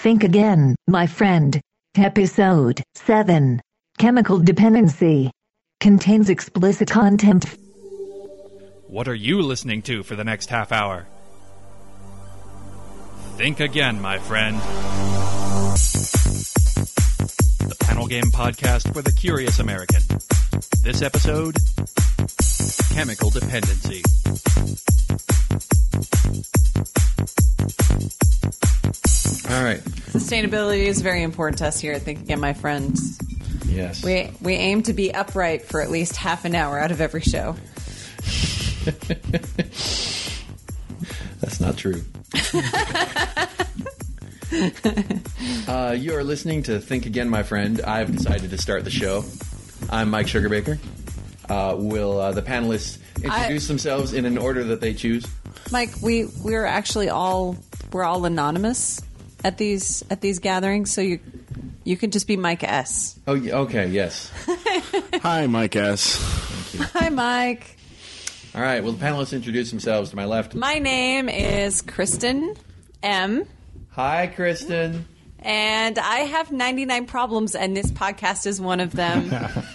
Think again, my friend. Episode 7 Chemical Dependency contains explicit content. What are you listening to for the next half hour? Think again, my friend. The Panel Game Podcast for the Curious American. This episode Chemical Dependency. All right. Sustainability is very important to us here at Think Again, my friends. Yes. We we aim to be upright for at least half an hour out of every show. That's not true. uh, you are listening to Think Again, my friend. I've decided to start the show. I'm Mike Sugarbaker. Uh, will uh, the panelists introduce themselves in an order that they choose? Mike, we we're actually all we're all anonymous at these at these gatherings, so you you can just be Mike S. Oh, okay, yes. Hi, Mike S. Hi, Mike. All right. Will the panelists introduce themselves to my left? My name is Kristen M. Hi, Kristen. And I have 99 problems, and this podcast is one of them.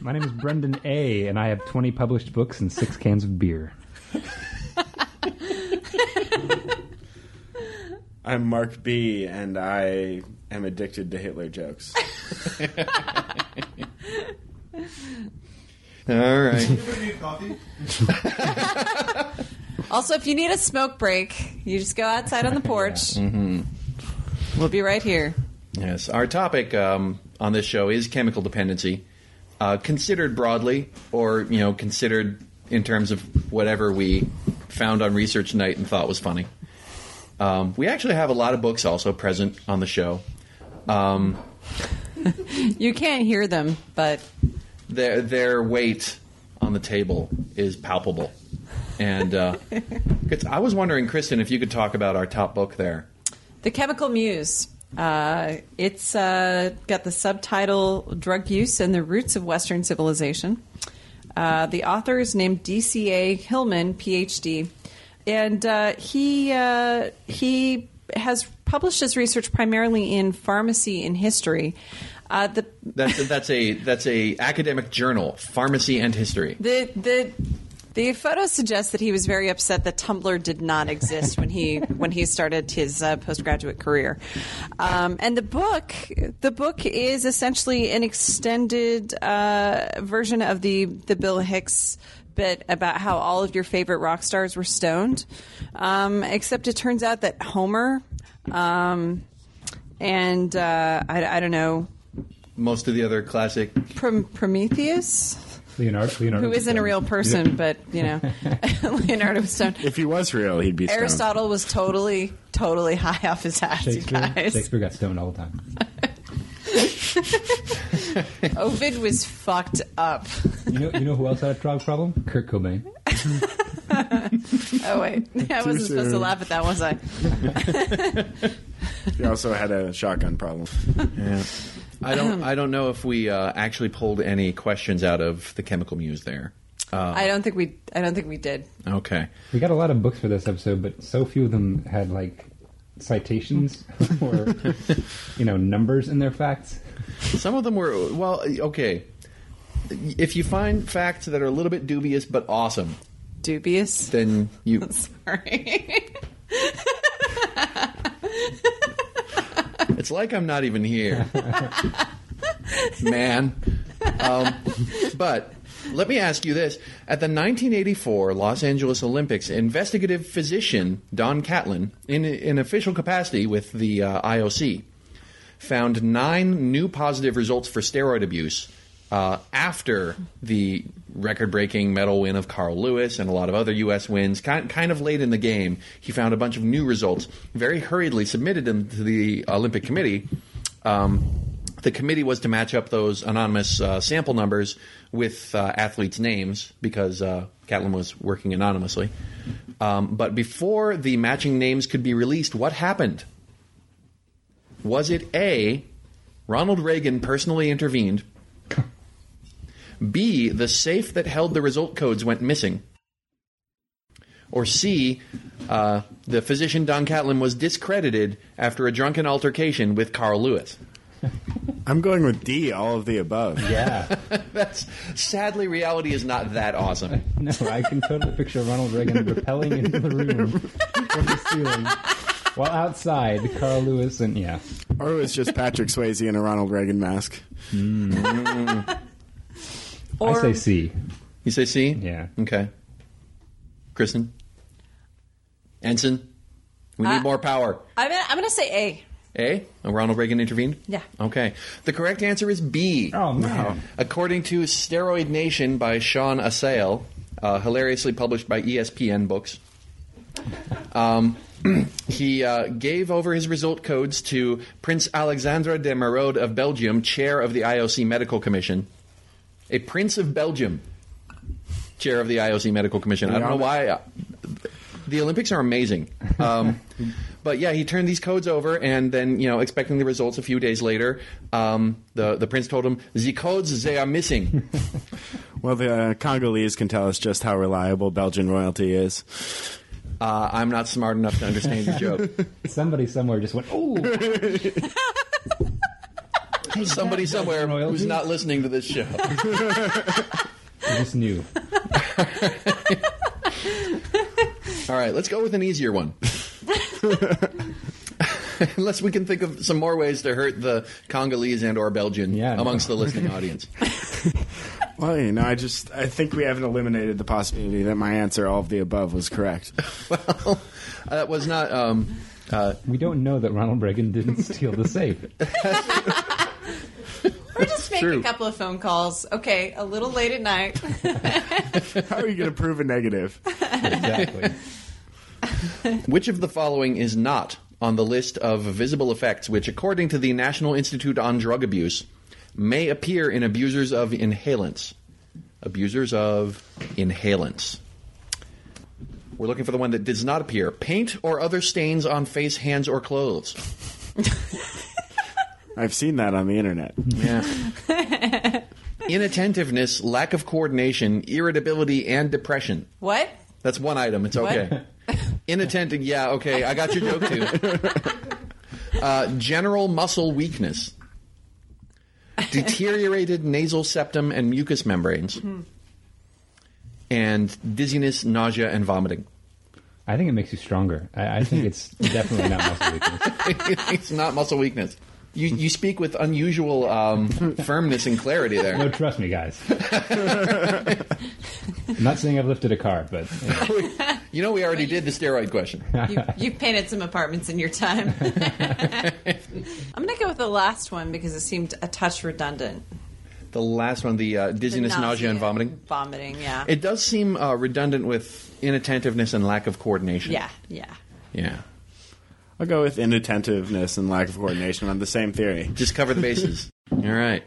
My name is Brendan A, and I have 20 published books and six cans of beer. I'm Mark B, and I am addicted to Hitler jokes. All right. also, if you need a smoke break, you just go outside on the porch. Mm-hmm. We'll be right here. Yes, our topic um, on this show is chemical dependency, uh, considered broadly, or you know, considered in terms of whatever we found on research night and thought was funny. Um, we actually have a lot of books also present on the show. Um, You can't hear them, but their their weight on the table is palpable, and uh, I was wondering, Kristen, if you could talk about our top book there. The Chemical Muse. Uh, it's uh, got the subtitle Drug Use and the Roots of Western Civilization. Uh, the author is named DCA Hillman, PhD. And uh, he, uh, he has published his research primarily in pharmacy and history. Uh, the That's that's a that's a academic journal, Pharmacy and History. The the the photo suggests that he was very upset that Tumblr did not exist when he when he started his uh, postgraduate career. Um, and the book the book is essentially an extended uh, version of the the Bill Hicks bit about how all of your favorite rock stars were stoned. Um, except it turns out that Homer um, and uh, I, I don't know Most of the other classic Prom- Prometheus Leonardo, Leonardo who isn't a real person, but you know, Leonardo was stoned. if he was real, he'd be stoned. Aristotle was totally, totally high off his ass, you Shakespeare, guys. Shakespeare got stoned all the time. Ovid was fucked up. You know, you know who else had a drug problem? Kurt Cobain. Oh wait, I wasn't supposed to laugh at that, was I? He also had a shotgun problem. Yeah. I don't. I don't know if we uh, actually pulled any questions out of the Chemical Muse there. I don't think we, I don't think we did. Okay. We got a lot of books for this episode, but so few of them had like citations or you know numbers in their facts. Some of them were well. Okay. If you find facts that are a little bit dubious but awesome, Dubious. then you. Sorry. It's like I'm not even here, man. Um, but let me ask you this: At the 1984 Los Angeles Olympics, investigative physician Don Catlin, in in official capacity with the uh, IOC, found nine new positive results for steroid abuse uh, after the record-breaking medal win of Carl Lewis and a lot of other U.S. wins. Kind, kind of late in the game, he found a bunch of new results. Very hurriedly submitted them to the Olympic Committee. Um, the committee was to match up those anonymous uh, sample numbers with uh, athletes' names because uh, Catlin was working anonymously. Um, but before the matching names could be released, what happened? Was it A, Ronald Reagan personally intervened? B, the safe that held the result codes went missing? Or C, uh, the physician Don Catlin was discredited after a drunken altercation with Carl Lewis. I'm going with D, all of the above. Yeah. That's sadly reality is not that awesome. No, I can totally picture Ronald Reagan rappelling into the room from the ceiling. While outside, Carl Lewis and yeah. Or it was just Patrick Swayze in a Ronald Reagan mask. Or I say C. You say C? Yeah. Okay. Kristen? Ensign? We need Uh, more power. I'm gonna, I'm gonna say A. A? Oh, Ronald Reagan intervened? Yeah. Okay. The correct answer is B. Oh man. According to Steroid Nation by Shaun Assael, uh, hilariously published by ESPN Books, um, he uh, gave over his result codes to Prince Alexandre de Merode of Belgium, chair of the IOC Medical Commission. A Prince of Belgium, chair of the IOC Medical Commission. I don't know why. uh, The Olympics are amazing. Um, but yeah, he turned these codes over, and then you know, expecting the results a few days later, um, the the prince told him the codes they are missing. Well, the uh, Congolese can tell us just how reliable Belgian royalty is. Uh, I'm not smart enough to understand your joke. Somebody somewhere just went, oh, Somebody somewhere Royalty? who's not listening to this show. I just knew. All right, let's go with an easier one. Unless we can think of some more ways to hurt the Congolese and or Belgian Yeah, no. amongst the listening audience. Well, you know, I just I think we haven't eliminated the possibility that my answer, all of the above, was correct. well, that was not. Um, uh, We don't know that Ronald Reagan didn't steal the safe. Or just make true. a couple of phone calls. Okay, a little late at night. How are you going to prove a negative? Exactly. which of the following is not on the list of visible effects which, according to the National Institute on Drug Abuse, may appear in abusers of inhalants? Abusers of inhalants. We're looking for the one that does not appear. Paint or other stains on face, hands, or clothes. I've seen that on the internet. Yeah. Inattentiveness, lack of coordination, irritability, and depression. what? That's one item. It's okay. Inattentive. Yeah, okay. I got your joke too. Uh, general muscle weakness, deteriorated nasal septum and mucous membranes, and dizziness, nausea, and vomiting. I think it makes you stronger. I, I think it's definitely not muscle weakness. it's not muscle weakness. You you speak with unusual um, firmness and clarity there. No, trust me, guys. I'm not saying I've lifted a car, but you know, You know, we already did the steroid question. You, you've painted some apartments in your time. I'm going to go with the last one because it seemed a touch redundant. The last one, the uh, The dizziness, nausea, and vomiting. Vomiting, yeah. It does seem uh, redundant with inattentiveness and lack of coordination. yeah, yeah. Yeah. I'll go with inattentiveness and lack of coordination on the same theory. Just cover the bases. All right.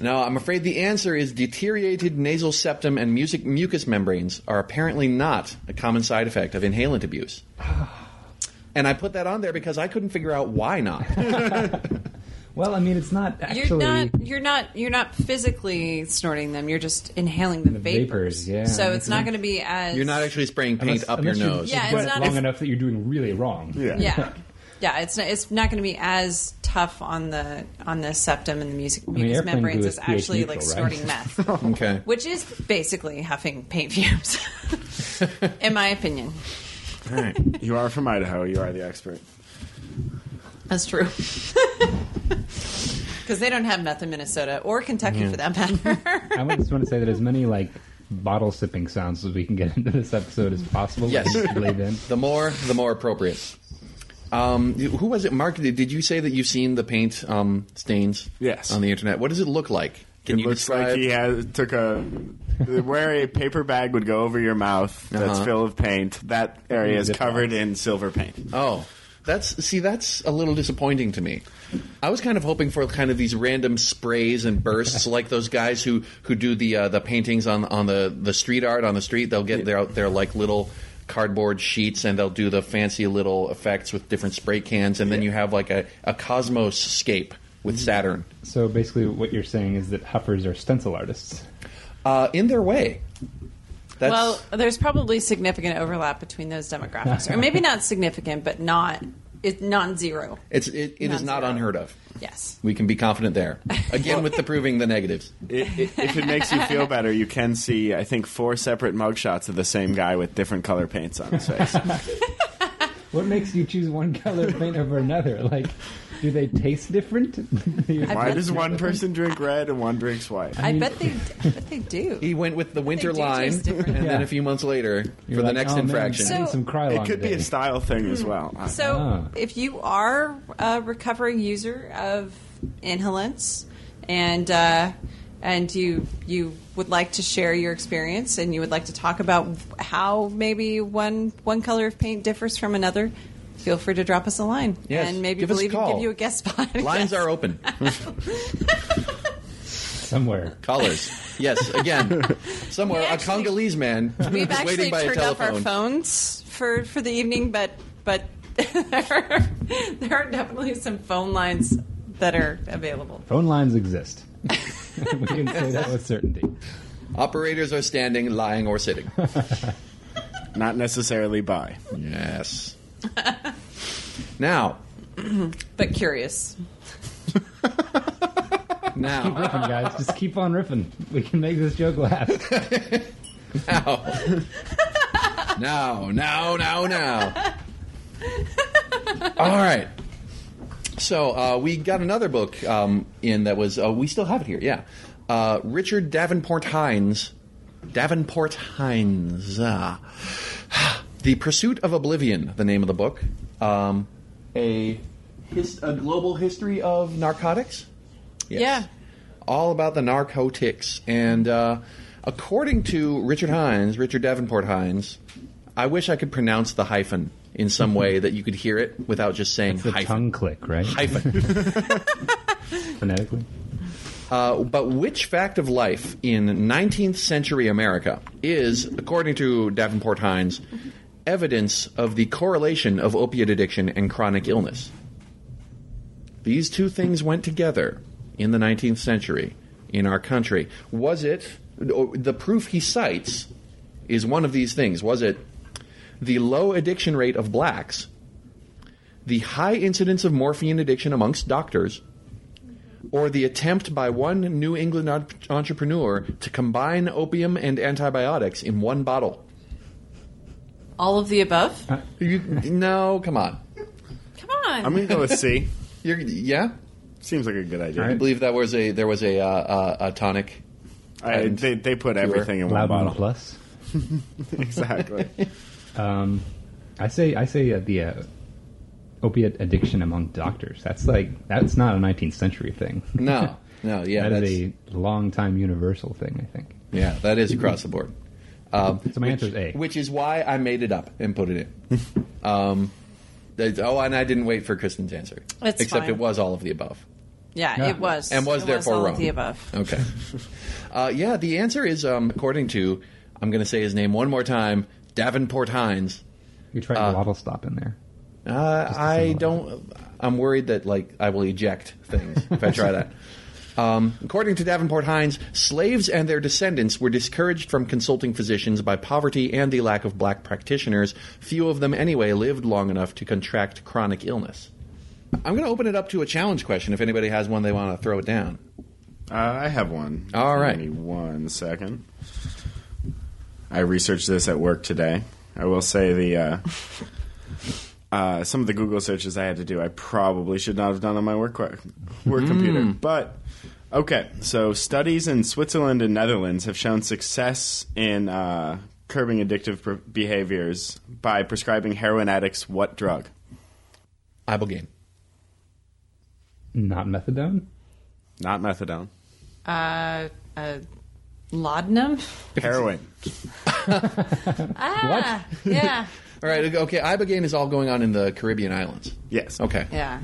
Now, I'm afraid the answer is deteriorated nasal septum and music, mucous membranes are apparently not a common side effect of inhalant abuse. And I put that on there because I couldn't figure out why not. well, I mean, it's not actually. You're not you're not you're not physically snorting them. You're just inhaling the, The vapors. vapors, yeah. So it's not going to be as You're not actually spraying paint unless- up your unless you nose. Yeah, it's not long as- enough that you're doing really wrong. Yeah. Yeah. Yeah, it's not, it's not going to be as tough on the on the septum and the music, mean, mucous airplane membranes glue as actually neutral, like right? snorting meth, Okay. which is basically huffing paint fumes, in my opinion. All right. You are from Idaho. You are the expert. That's true. Because they don't have meth in Minnesota or Kentucky for that matter. I would just want to say that as many like bottle sipping sounds as we can get into this episode as possible. Yes. leave in. The more, the more appropriate. Um, who was it, Mark? Did did you say that you've seen the paint um, stains? Yes. On the internet. What does it look like? Can it you looks describe? like he has, took a where a paper bag would go over your mouth that's Uh-huh. filled with paint. That area is covered in silver paint. Oh, that's see, that's a little disappointing to me. I was kind of hoping for kind of these random sprays and bursts, like those guys who who do the uh, the paintings on on the the street art on the street. They'll get their their like little cardboard sheets and they'll do the fancy little effects with different spray cans, and then you have like a a cosmos scape with Saturn. So basically, what you're saying is that huffers are stencil artists. Uh, in their way, That's, well, there's probably significant overlap between those demographics, or maybe not significant, but not it's non-zero. it's it, it is not Non-zero. unheard of. Yes. We can be confident there. Again, with the proving the negatives. I- i- if it makes you feel better, you can see, I think, four separate mugshots of the same guy with different color paints on his face. What makes you choose one color paint over another? Like, do they taste different? Why does one person drink red and one drinks white? I bet they. I bet they do. He went with the winter do line, taste different. and then Yeah. a few months later, You're for the next "Oh, infraction. I So- some Krylon It could be today." a style thing as well. I- So, Ah. if you are a recovering user of inhalants and uh, and you you would like to share your experience and you would like to talk about how maybe one one color of paint differs from another, feel free to drop us a line Yes, and maybe give we'll even call. give you a guest spot. Lines Yes. are open. somewhere. Colors. Yes, again, somewhere We a Congolese man We've is actually waiting by a turned off our telephone. phones for for the evening, but but there, there are definitely some phone lines that are available. Phone lines exist. we can say that with certainty. Operators are standing, lying, or sitting. Not necessarily by. Yes. Now, But curious. now, Riffing, guys. Just keep on riffing. We can make this joke last. now, now, now, now. All right. So uh, we got another book um, in that was uh, we still have it here. Yeah, uh, Richard Davenport Hines. Davenport Hines. The Pursuit of Oblivion. The name of the book. Um, a his, a global history of narcotics. Yes. Yeah. All about the narcotics. And uh, according to Richard Hines, Richard Davenport Hines, I wish I could pronounce the hyphen in some way that you could hear it without just saying It's a hyphen. tongue click, right? Hyphen. Phonetically. Uh, but which fact of life in 19th century America is, according to Davenport Hines, evidence of the correlation of opiate addiction and chronic illness? These two things went together in the 19th century in our country. Was it, the proof he cites is one of these things. Was it the low addiction rate of blacks, the high incidence of morphine addiction amongst doctors, or the attempt by one New England entrepreneur to combine opium and antibiotics in one bottle. All of the above? You, no, come on. Come on. I'm going to go with C. You're, yeah, Seems like a good idea. I believe that was a there was a uh, uh, a tonic. I, they, they put everything in one one bottle. plus. exactly. Um, I say I say uh, the uh, opiate addiction among doctors. That's like that's not a 19th century thing. No, no, yeah, that that's, is a long time universal thing. I think. yeah, that is across the board. Um, So my which, answer is A. which is why I made it up and put it in. um, oh, and I didn't wait for Kristen's answer. It's except fine. it was all of the above. yeah, Yeah. it was. and was It therefore all wrong. Of the above. Okay. uh, yeah, the answer is um, according to I'm going to say his name one more time, Davenport Hines. You tried Uh, a bottle stop in there. Uh, I don't. I'm worried that like I will eject things if I try that. Um, according to Davenport Hines, slaves and their descendants were discouraged from consulting physicians by poverty and the lack of black practitioners. Few of them, anyway, lived long enough to contract chronic illness. I'm going to open it up to a challenge question if anybody has one they want to throw it down. Uh, I have one. All right. Give me one second. I researched this at work today. I will say the uh, uh, some of the Google searches I had to do, I probably should not have done on my work work computer. But okay, so studies in Switzerland and Netherlands have shown success in uh, curbing addictive pr- behaviors by prescribing heroin addicts what drug? Ibogaine. Not methadone. Not methadone. Uh, uh, laudanum? Heroin. Ah, yeah. All right. Okay. Ibogaine is all going on in the Caribbean islands. Yes. Okay. Yeah.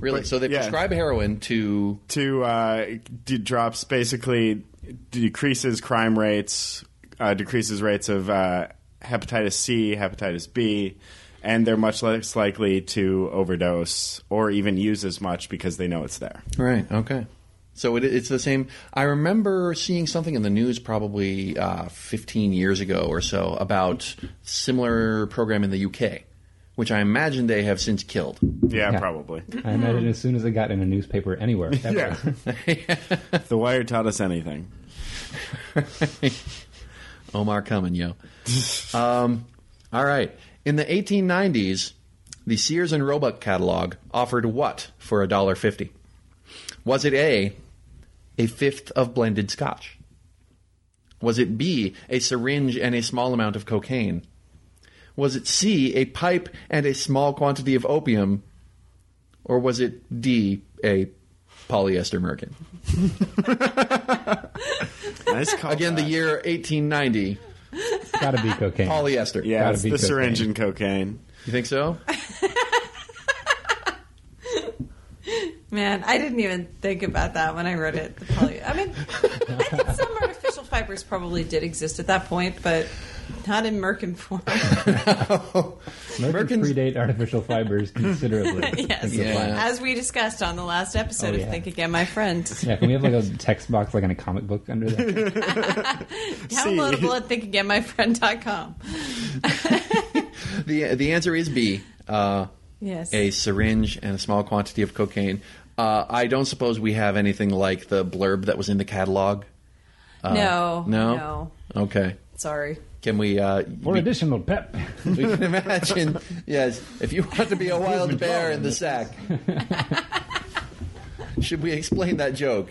Really? So they Yeah. prescribe heroin to to uh, d- drops basically decreases crime rates, uh, decreases rates of uh, hepatitis C, hepatitis B, and they're much less likely to overdose or even use as much because they know it's there. Right. Okay. So it, it's the same. I remember seeing something in the news probably uh, 15 years ago or so about similar program in the UK, which I imagine they have since killed. Yeah, Yeah. probably. I imagine as soon as it got in a newspaper anywhere. ever. Yeah. the Wire taught us anything. Omar coming, yo. um, all right. In the 1890s, the Sears and Roebuck catalog offered what for a dollar fifty? Was it A, a fifth of blended scotch? Was it B, a syringe and a small amount of cocaine? Was it C, a pipe and a small quantity of opium? Or was it D, a polyester merkin? Nice call. Again, the year 1890, Gotta be cocaine. polyester. Yeah, Gotta it's be the cocaine. syringe and cocaine. You think so? Man, I didn't even think about that when I wrote it. The poly- I mean, I think some artificial fibers probably did exist at that point, but not in merkin form. Merkins Merkins- predate artificial fibers considerably. yes, Yeah. as we discussed on the last episode Oh, of yeah. Think Again, my friend. Yeah, can we have like a text box like in a comic book under there? Downloadable at thinkagainmyfriend.com. The the answer is B. Uh, Yes. a syringe and a small quantity of cocaine. Uh, I don't suppose we have anything like the blurb that was in the catalog. no. No. No. Okay. Sorry. Can we? Uh, For we, additional pep. we can imagine. yes. If you want to be a wild bear in the sack. Should we explain that joke?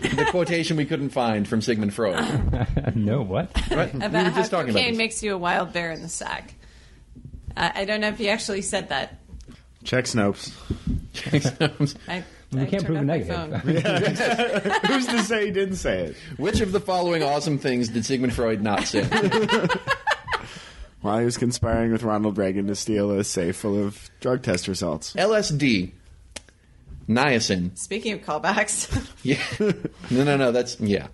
The quotation we couldn't find from Sigmund Freud. no, what? Right? we About were how just talking about cocaine this. makes you a wild bear in the sack. Uh, I don't know if he actually said that. Check Snopes. Check Snopes. I, We I can't prove a negative. phone. Who's to say he didn't say it? Which of the following awesome things did Sigmund Freud not say? While he was conspiring with Ronald Reagan to steal a safe full of drug test results. LSD, niacin. Speaking of callbacks, Yeah. No, no, no. That's yeah.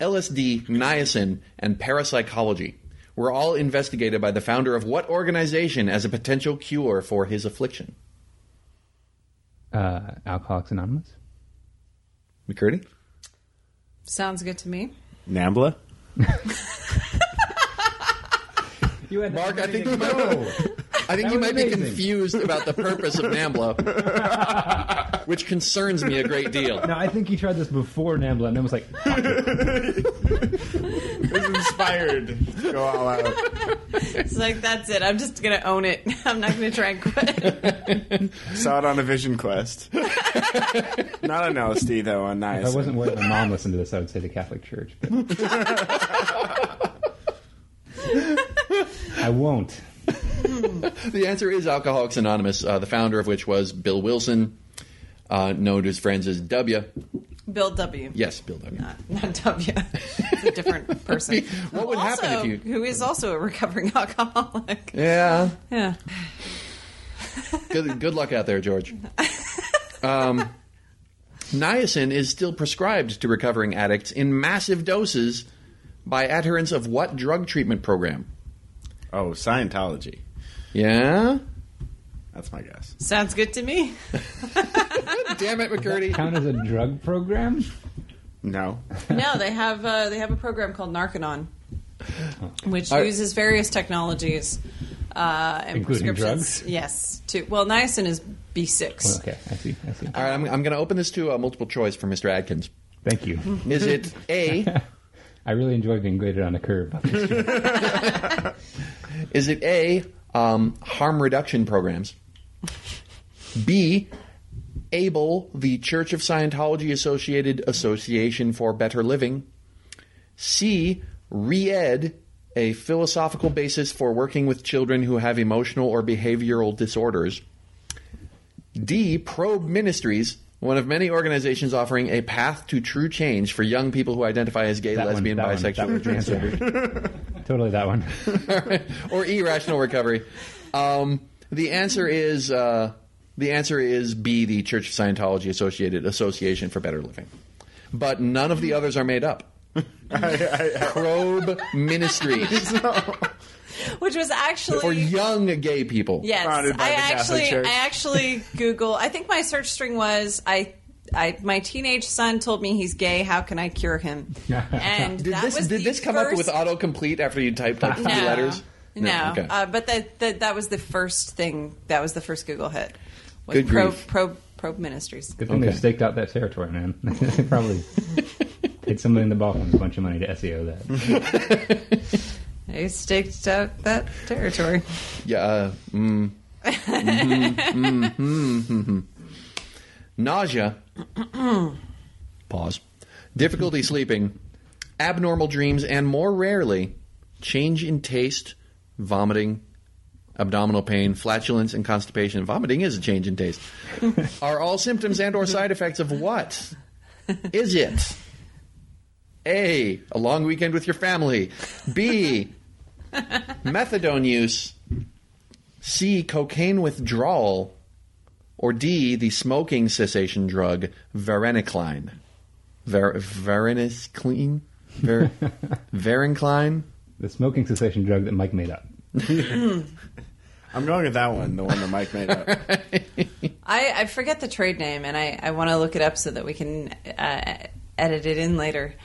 LSD, niacin, and parapsychology were all investigated by the founder of what organization as a potential cure for his affliction? Uh, Alcoholics Anonymous. McCurdy? sounds good to me. Nambla? You had Mark, I think you might, I think you was might be amazing. confused about the purpose of NAMBLA, which concerns me a great deal. No, I think he tried this before Nambla, and it was like, It was inspired to go all out. It's like that's it. I'm just gonna own it. I'm not gonna try and quit. Saw it on a Vision Quest. Not on LSD, though, on if I wasn't worried my mom listened to this, I would say the Catholic Church. But I won't. The answer is Alcoholics Anonymous, uh, the founder of which was Bill Wilson, uh, known to his friends as W. Bill W. Yes, Bill W. Not, not W. It's a different person. What Who would happen if you- Who is also a recovering alcoholic. Yeah. Yeah. Good, good luck out there, George. Um, niacin is still prescribed to recovering addicts in massive doses by adherents of what drug treatment program? Oh, Scientology. Yeah? That's my guess. Sounds good to me. Damn it, McCurdy. Count as a drug program? No. No, they have uh, they have a program called Narconon, which Are- uses various technologies uh, and Including prescriptions. drugs? Yes. To well, niacin is B six. Oh, okay, I see. I see. All right, I'm, I'm going to open this to a multiple choice for Mr. Adkins. Thank you. Is it A? I really enjoy being graded on a curve. Is it A, um, harm reduction programs? B, ABLE, the Church of Scientology Associated Association for Better Living? C, REED, a philosophical basis for working with children who have emotional or behavioral disorders? D, Probe Ministries, one of many organizations offering a path to true change for young people who identify as gay, That lesbian, one, bisexual, that or was the answer. transgender. totally that one. or irrational recovery. Um, the answer is uh, the answer is B, the Church of Scientology Associated Association for Better Living. But none of the others are made up. Probe Ministries which was actually for young gay people. Yes, I actually, I actually Google. I think my search string was I I, my teenage son told me he's gay. How can I cure him? And Did that this was did this come up with autocomplete after you typed like three no, letters? No, okay. uh, but that, that that was the first thing. That was the first Google hit. Was Good probe, grief. probe probe ministries. Good thing Okay. they staked out that territory, man. they probably paid somebody in the Balkans a bunch of money to SEO that. They staked out that territory. yeah. Uh, mm, mhm, mhm, mhm. Nausea. Pause. Difficulty sleeping. Abnormal dreams, and more rarely, change in taste, vomiting, abdominal pain, flatulence, and constipation. Vomiting is a change in taste. Are all symptoms and/or side effects of what? Is it A. A long weekend with your family? B. Methadone use? C. Cocaine withdrawal? Or D. The smoking cessation drug varenicline? Ver- varenicline? Ver- varenicline? The smoking cessation drug that Mike made up. I'm going with that one, the one that Mike made up. I, I forget the trade name, and I, I want to look it up so that we can uh, edit it in later.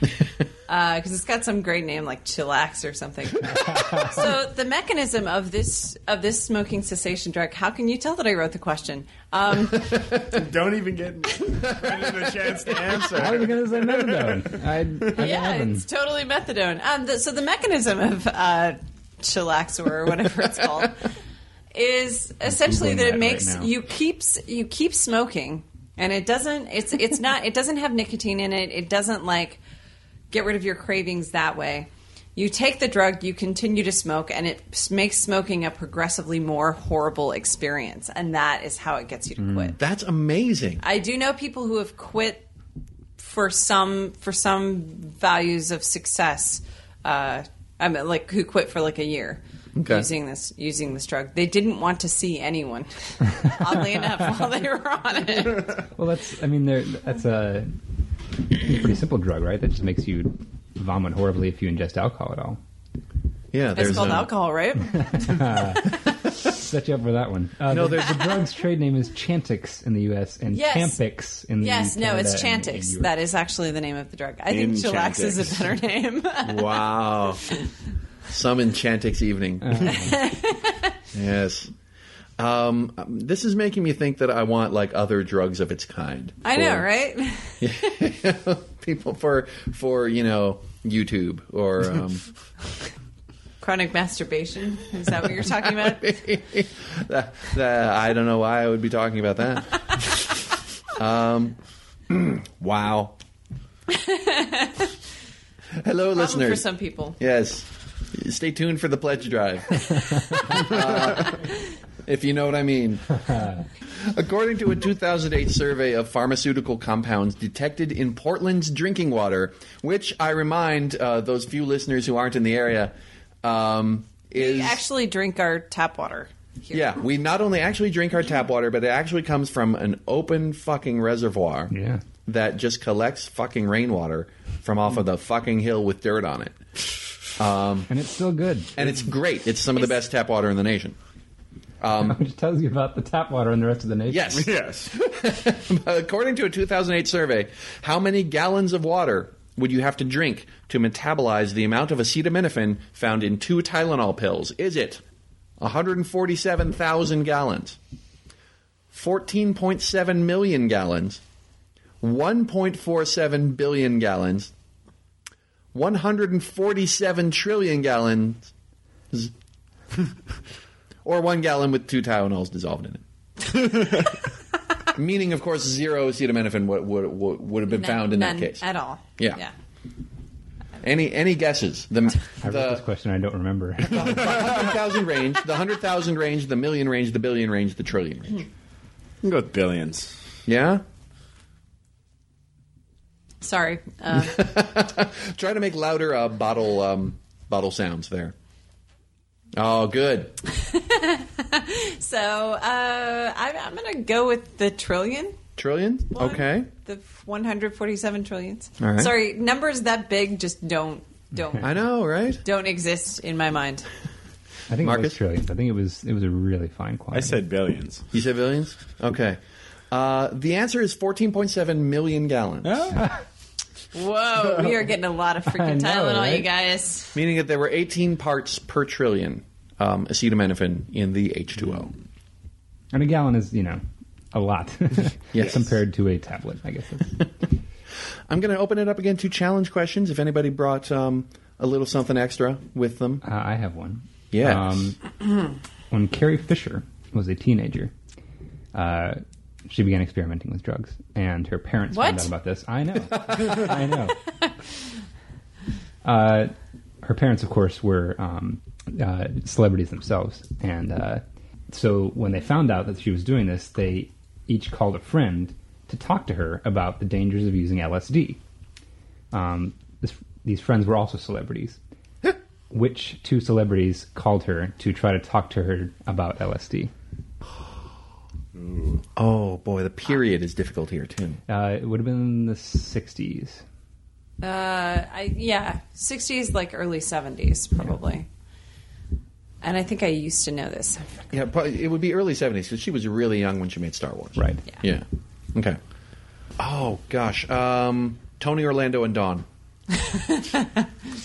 Because it's got some great name like Chillax or something. so the mechanism of this of this smoking cessation drug. How can you tell that I wrote the question? Um, Don't even get Brendan a chance to answer. I was answer. going to say methadone. I, I yeah, it's totally methadone. Um, the, so the mechanism of uh, Chillax or whatever it's called is essentially that it makes right you keeps you keep smoking, and it doesn't. It's it's not. It doesn't have nicotine in it. It doesn't like get rid of your cravings that way. You take the drug, you continue to smoke, and it makes smoking a progressively more horrible experience, and that is how it gets you to Mm. quit. That's amazing. I do know people who have quit for some for some values of success. Uh, I mean, like who quit for like a year Okay. using this using this drug. They didn't want to see anyone. oddly enough, while they were on it. Well, that's. I mean, there. That's a pretty simple drug, right? That just makes you vomit horribly if you ingest alcohol at all. Yeah, there's It's called um, alcohol, right? Set you up for that one. Uh, No, the, there's- the drug's trade name is Chantix in the U.S. and Yes. Champix in the U.S. yes, no, it's Canada and- and Chantix. That is actually the name of the drug. I think In Chillax is a better name. Wow. Some enchantix evening. yes. Um, this is making me think that I want like other drugs of its kind. I know, For- right? People for for you know YouTube or um, Chronic masturbation. Is that what you're talking about? that, that- I don't know why I would be talking about that. um, wow. Hello, Problem listeners. for some people. Yes. Stay tuned for the pledge drive. Uh, if you know what I mean. According to a 2008 survey of pharmaceutical compounds detected in Portland's drinking water, which I remind uh, those few listeners who aren't in the area, um, is We actually drink our tap water. Here. yeah, we not only actually drink our tap water, but it actually comes from an open fucking reservoir Yeah. that just collects fucking rainwater from off of the fucking hill with dirt on it. Um, And it's still good. And it's great. It's some of the best tap water in the nation. Um, Which tells you about the tap water in the rest of the nation. Yes. Yes. According to a 2008 survey, how many gallons of water would you have to drink to metabolize the amount of acetaminophen found in two Tylenol pills? Is it 147,000 gallons, 14.7 million gallons, 1.47 billion gallons, 147 trillion gallons, or one gallon with two Tylenols dissolved in it? Meaning, of course, zero acetaminophen would, would, would, would have been None- found in that case. at all. Yeah. yeah. Any any guesses? The I wrote this question. I don't remember. hundred thousand range, the hundred thousand range, the million range, the billion range, the trillion range. You can go with billions. Yeah. Sorry. Uh, Try to make louder uh, bottle um, bottle sounds there. Oh, good. so uh, I, I'm going to go with the trillion. Trillion. one. Okay. The 147 trillions. All right. Sorry, numbers that big just don't don't I know, right? don't exist in my mind. I think it Marcus? was trillions. I think it was it was a really fine quantity. I said billions. You said billions. Okay. Uh, the answer is 14.7 million gallons, Whoa, we are getting a lot of I freaking know, Tylenol, right? you guys. meaning that there were 18 parts per trillion um, acetaminophen in the H2O. And a gallon is, you know, a lot Yes. compared to a tablet, I guess. I'm going to open it up again to challenge questions. If anybody brought um, a little something extra with them, uh, I have one. Yes. Um, when Carrie Fisher was a teenager, uh, she began experimenting with drugs, and her parents found out about this. I know, I know. Uh, her parents, of course, were um, uh, celebrities themselves, and uh, so when they found out that she was doing this, they each called a friend to talk to her about the dangers of using LSD. Um, this, these friends were also celebrities. Which two celebrities called her to try to talk to her about LSD? Oh boy, the period is difficult here too. Uh, it would have been in the 60s. Uh, I yeah, sixties like early seventies probably. And I think I used to know this. Yeah, probably, it would be early 70s because she was really young when she made Star Wars. Right. Yeah. Okay. Oh gosh, um, Tony Orlando and Dawn.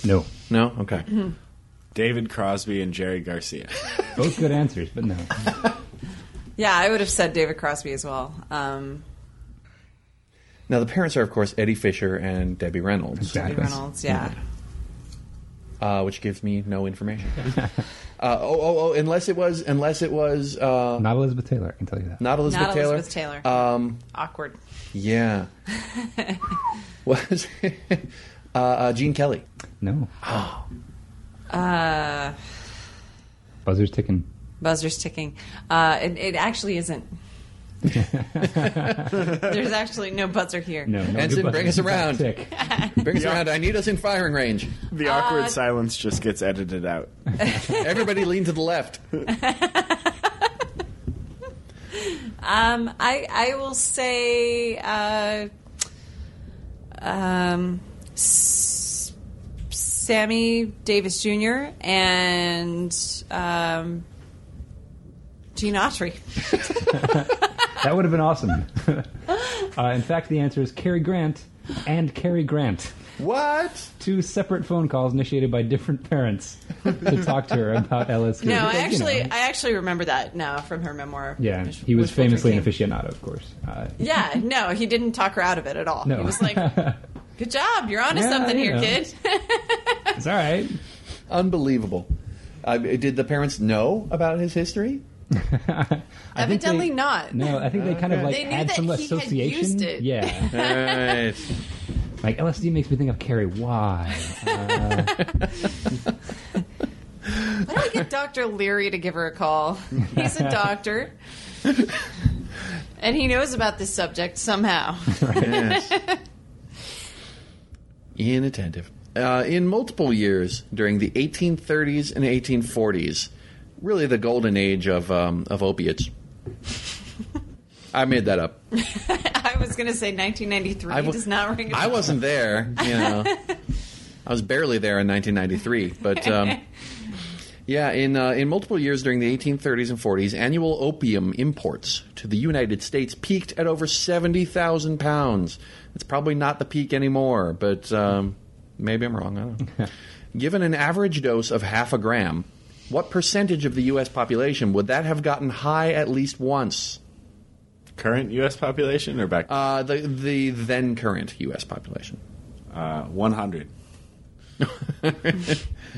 No. No. Okay. David Crosby and Jerry Garcia. Both good answers, but no. Yeah, I would have said David Crosby as well. Um, Now the parents are of course Eddie Fisher and Debbie Reynolds, Debbie Reynolds, yeah. uh, which gives me no information. uh, oh, oh, oh! Unless it was, unless it was uh, Not Elizabeth Taylor, I can tell you that. not Elizabeth Not Taylor. Elizabeth Taylor. Um, Awkward. yeah. was uh, uh, Gene Kelly? No. Uh, Buzzer's ticking. Buzzer's ticking. Uh, it, it actually isn't. There's actually no buzzer here. No, no. Ensign, bring us around. Tick. Bring us around. I need us in firing range. The awkward silence just gets edited out. Everybody lean to the left. Um, I I will say uh, um, S- Sammy Davis Jr. and um, Gene Autry. That would have been awesome. uh, in fact, the answer is Cary Grant and Cary Grant. What? Two separate phone calls initiated by different parents to talk to her about LSD. No, I Because, you actually know, I actually remember that now from her memoir. yeah, which- he was famously an aficionado, of course. Uh, Yeah, no, he didn't talk her out of it at all. No. He was like, "Good job, you're onto Yeah, something you here, know. kid." it's all right. Unbelievable. Uh, did the parents know about his history? I think Evidently they- not. No, I think they kind of like They knew had that some he had association. used it. Yeah, Right. like LSD makes me think of Carrie. Why? Uh, Why don't we get Dr. Leary to give her a call? He's a doctor. and he knows about this subject somehow. yes. Inattentive. Uh, in multiple years during the 1830s and 1840s, really the golden age of um, of opiates. I made that up. I was going to say 1993 I w- does not ring a I wasn't there, you know. I was barely there in 1993, but um, yeah, in uh, in multiple years during the 1830s and 40s, annual opium imports to the United States peaked at over 70,000 pounds. It's probably not the peak anymore, but um, maybe I'm wrong. I don't know. Given an average dose of half a gram, what percentage of the U.S. population would that have gotten high at least once? Current U.S. population or back Uh, the the then current U.S. population. uh, 100.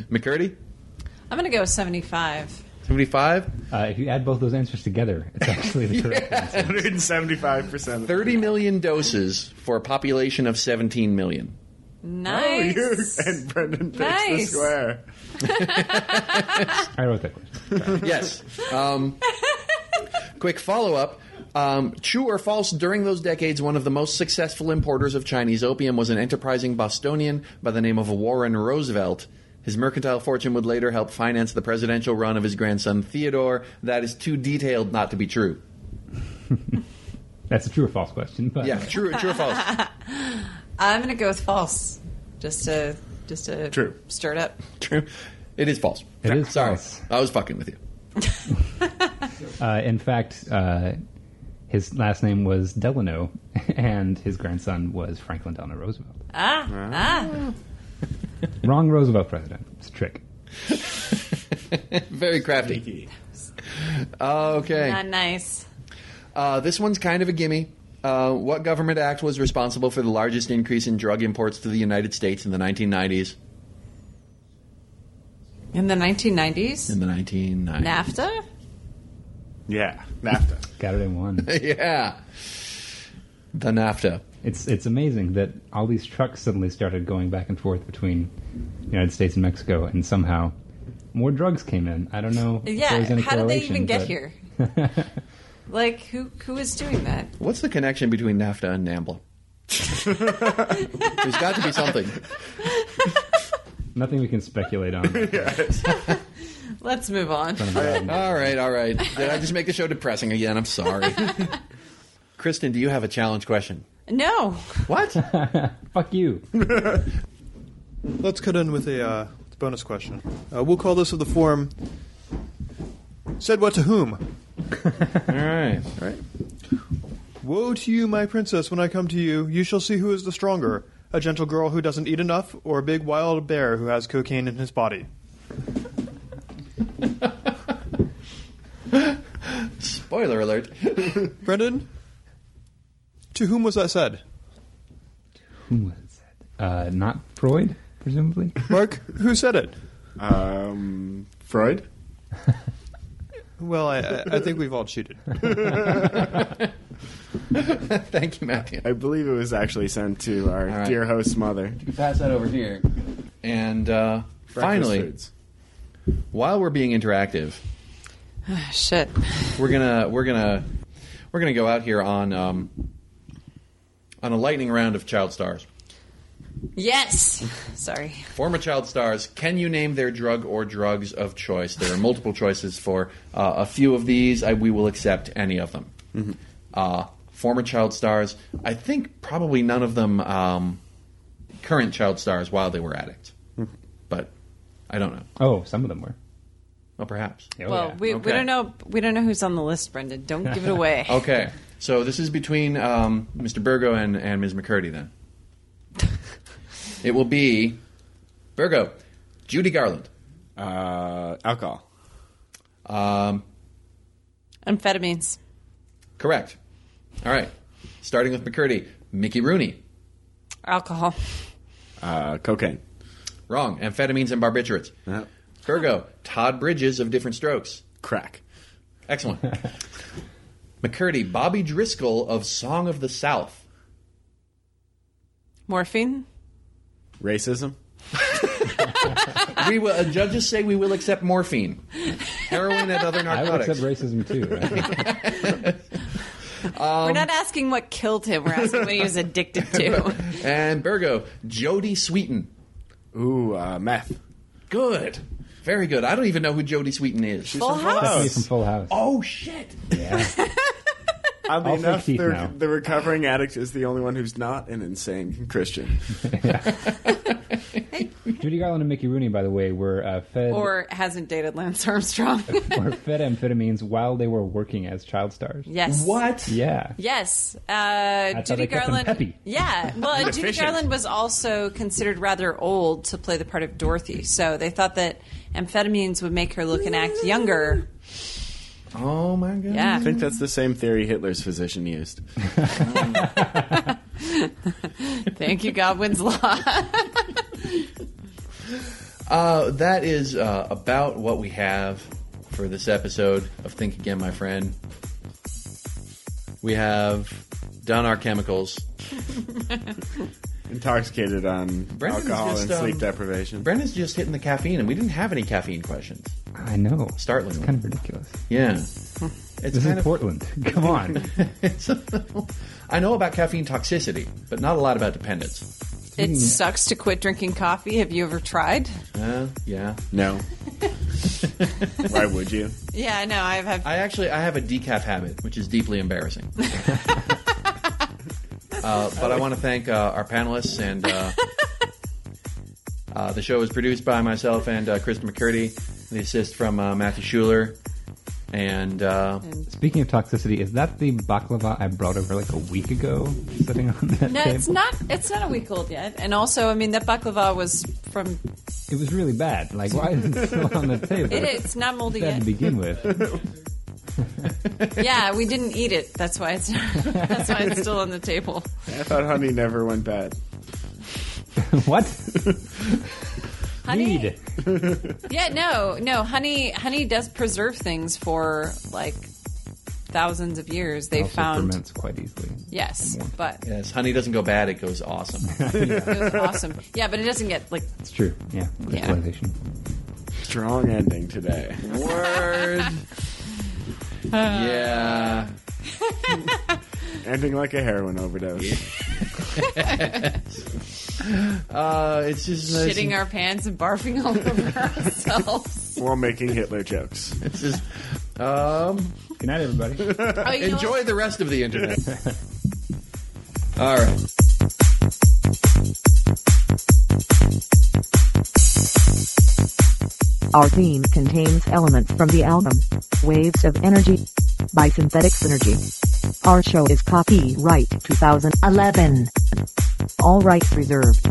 McCurdy, I'm going to go 75. 75. uh, if you add both those answers together, it's actually the correct answer. 175%. 30 million doses for a population of 17 million. Nice. Oh, you and Brendan picks the square. I wrote that question. Yes. Um, quick follow up. Um, true or false, during those decades, one of the most successful importers of Chinese opium was an enterprising Bostonian by the name of Warren Roosevelt. His mercantile fortune would later help finance the presidential run of his grandson Theodore. That is too detailed not to be true. That's a true or false question. But Yeah, true, true or false? I'm going to go with false. Just to just to True. stir it up. True. It is false. It is Sorry. false. I was fucking with you. Uh, in fact, uh, His last name was Delano, and his grandson was Franklin Delano Roosevelt. Ah, ah. Wrong Roosevelt president. It's a trick. Very crafty. Okay. Not nice. Uh, this one's kind of a gimme. Uh, what government act was responsible for the largest increase in drug imports to the United States in the 1990s? In the 1990s? In the 1990s. NAFTA? Yeah, NAFTA. Got it in one. yeah. The NAFTA. It's it's amazing that all these trucks suddenly started going back and forth between the United States and Mexico, and somehow more drugs came in. I don't know. if Yeah, there was any how did they even get but- here? like, who who is doing that? What's the connection between NAFTA and NAMBLA? There's got to be something. Nothing we can speculate on. Let's move on. All right, all right. Did I just make the show depressing again? I'm sorry. Kristen, do you have a challenge question? No. What? Fuck you. Let's cut in with a uh, bonus question. Uh, we'll call this of the form. Said what to whom? All right. All right. Woe to you, my princess, when I come to you. You shall see who is the stronger a gentle girl who doesn't eat enough, or a big wild bear who has cocaine in his body. Spoiler alert. Brendan? To whom was that said? Who was it? Uh, not Freud, presumably. Mark, who said it? Um, Freud. Well, I, I, I think we've all cheated. Thank you, Matthew. I believe it was actually sent to our All right. dear host's mother. You can pass that over here. And uh, finally, foods. while we're being interactive, Shit. we're gonna we're gonna we're gonna go out here on um, on a lightning round of child stars. Yes. Sorry. Former child stars, can you name their drug or drugs of choice? There are multiple choices for uh, a few of these. I, we will accept any of them. Uh, former child stars, I think probably none of them um, current child stars while they were addicts. But I don't know. Oh, some of them were. Well, perhaps. Oh, well, yeah. we, we don't know we don't know who's on the list, Brendan. Don't give it away. Okay, so this is between um, Mr. Burgo and, and Ms. McCurdy then. it will be Burgo, Judy Garland, Uh, alcohol. um, Amphetamines. correct. All right, starting with McCurdy, Mickey Rooney, Alcohol. Uh, cocaine. wrong. Amphetamines and barbiturates. Burgo, Todd Bridges of Diff'rent Strokes. crack. Excellent. McCurdy, Bobby Driscoll of Song of the South. Morphine. Racism. We will, uh, judges say we will accept morphine, heroin, and other narcotics. I would narcotics. accept racism too. Right? Um, We're not asking what killed him. We're asking what he was addicted to. And Burgo, Jodie Sweetin. Ooh, uh, meth. Good. Very good. I don't even know who Jodie Sweetin is. Full Stephanie House. from Full House. Oh, shit. Yeah. Oddly All fake enough, the, now. the recovering addict is the only one who's not an insane Christian. Judy Garland and Mickey Rooney, by the way, were uh, fed Or hasn't dated Lance Armstrong. were fed amphetamines while they were working as child stars. yes. What? Yeah. Yes, uh, thought Judy they kept them Garland. peppy. Yeah, well, and Judy efficient. Garland was also considered rather old to play the part of Dorothy, so they thought that amphetamines would make her look and act younger. Oh, my God. Yeah, I think that's the same theory Hitler's physician used. thank you, Godwin's law. Uh, that is uh, about what we have for this episode of Think Again, my friend. We have done our chemicals. Intoxicated on Brendan's alcohol just, and sleep um, deprivation. Brendan's just hitting the caffeine, and we didn't have any caffeine questions. I know. Startling. It's kind of ridiculous. Yeah. It's This kind is of. Portland. Come on. it's a little- I know about caffeine toxicity, but not a lot about dependence. It sucks to quit drinking coffee. Have you ever tried? Uh, yeah. No. Why would you? Yeah, no, I've had. I actually I have a decaf habit, which is deeply embarrassing. uh, but I want to thank uh, our panelists and uh, uh, the show is produced by myself and uh, Kristen McCurdy. The assist from uh, Matthew Schuler. And uh, Speaking of toxicity, is that the baklava I brought over like a week ago, sitting on that No, table? it's not. It's not a week old yet. And also, I mean, that baklava was from. It was really bad. Like, why is it still on the table? It, it's not moldy Bad yet. to begin with. Yeah, we didn't eat it. That's why it's. that's why it's still on the table. I thought honey never went bad. what? Honey. Weed. Yeah, no, no. Honey, honey does preserve things for like thousands of years. They also found. ferments quite easily. Yes, but yes, honey doesn't go bad; it goes awesome. it was awesome. Yeah, but it doesn't get like. It's true. Yeah. Yeah. Strong ending today. Word. yeah. ending like a heroin overdose. Uh, it's just it's, shitting our pants and barfing all over ourselves. While making Hitler jokes. It's just. Um, Good night, everybody. Oh, you know enjoy the rest of the internet. All right. Our theme contains elements from the album Waves of Energy by Synthetic Synergy. Our show is copyright 2011. All rights reserved.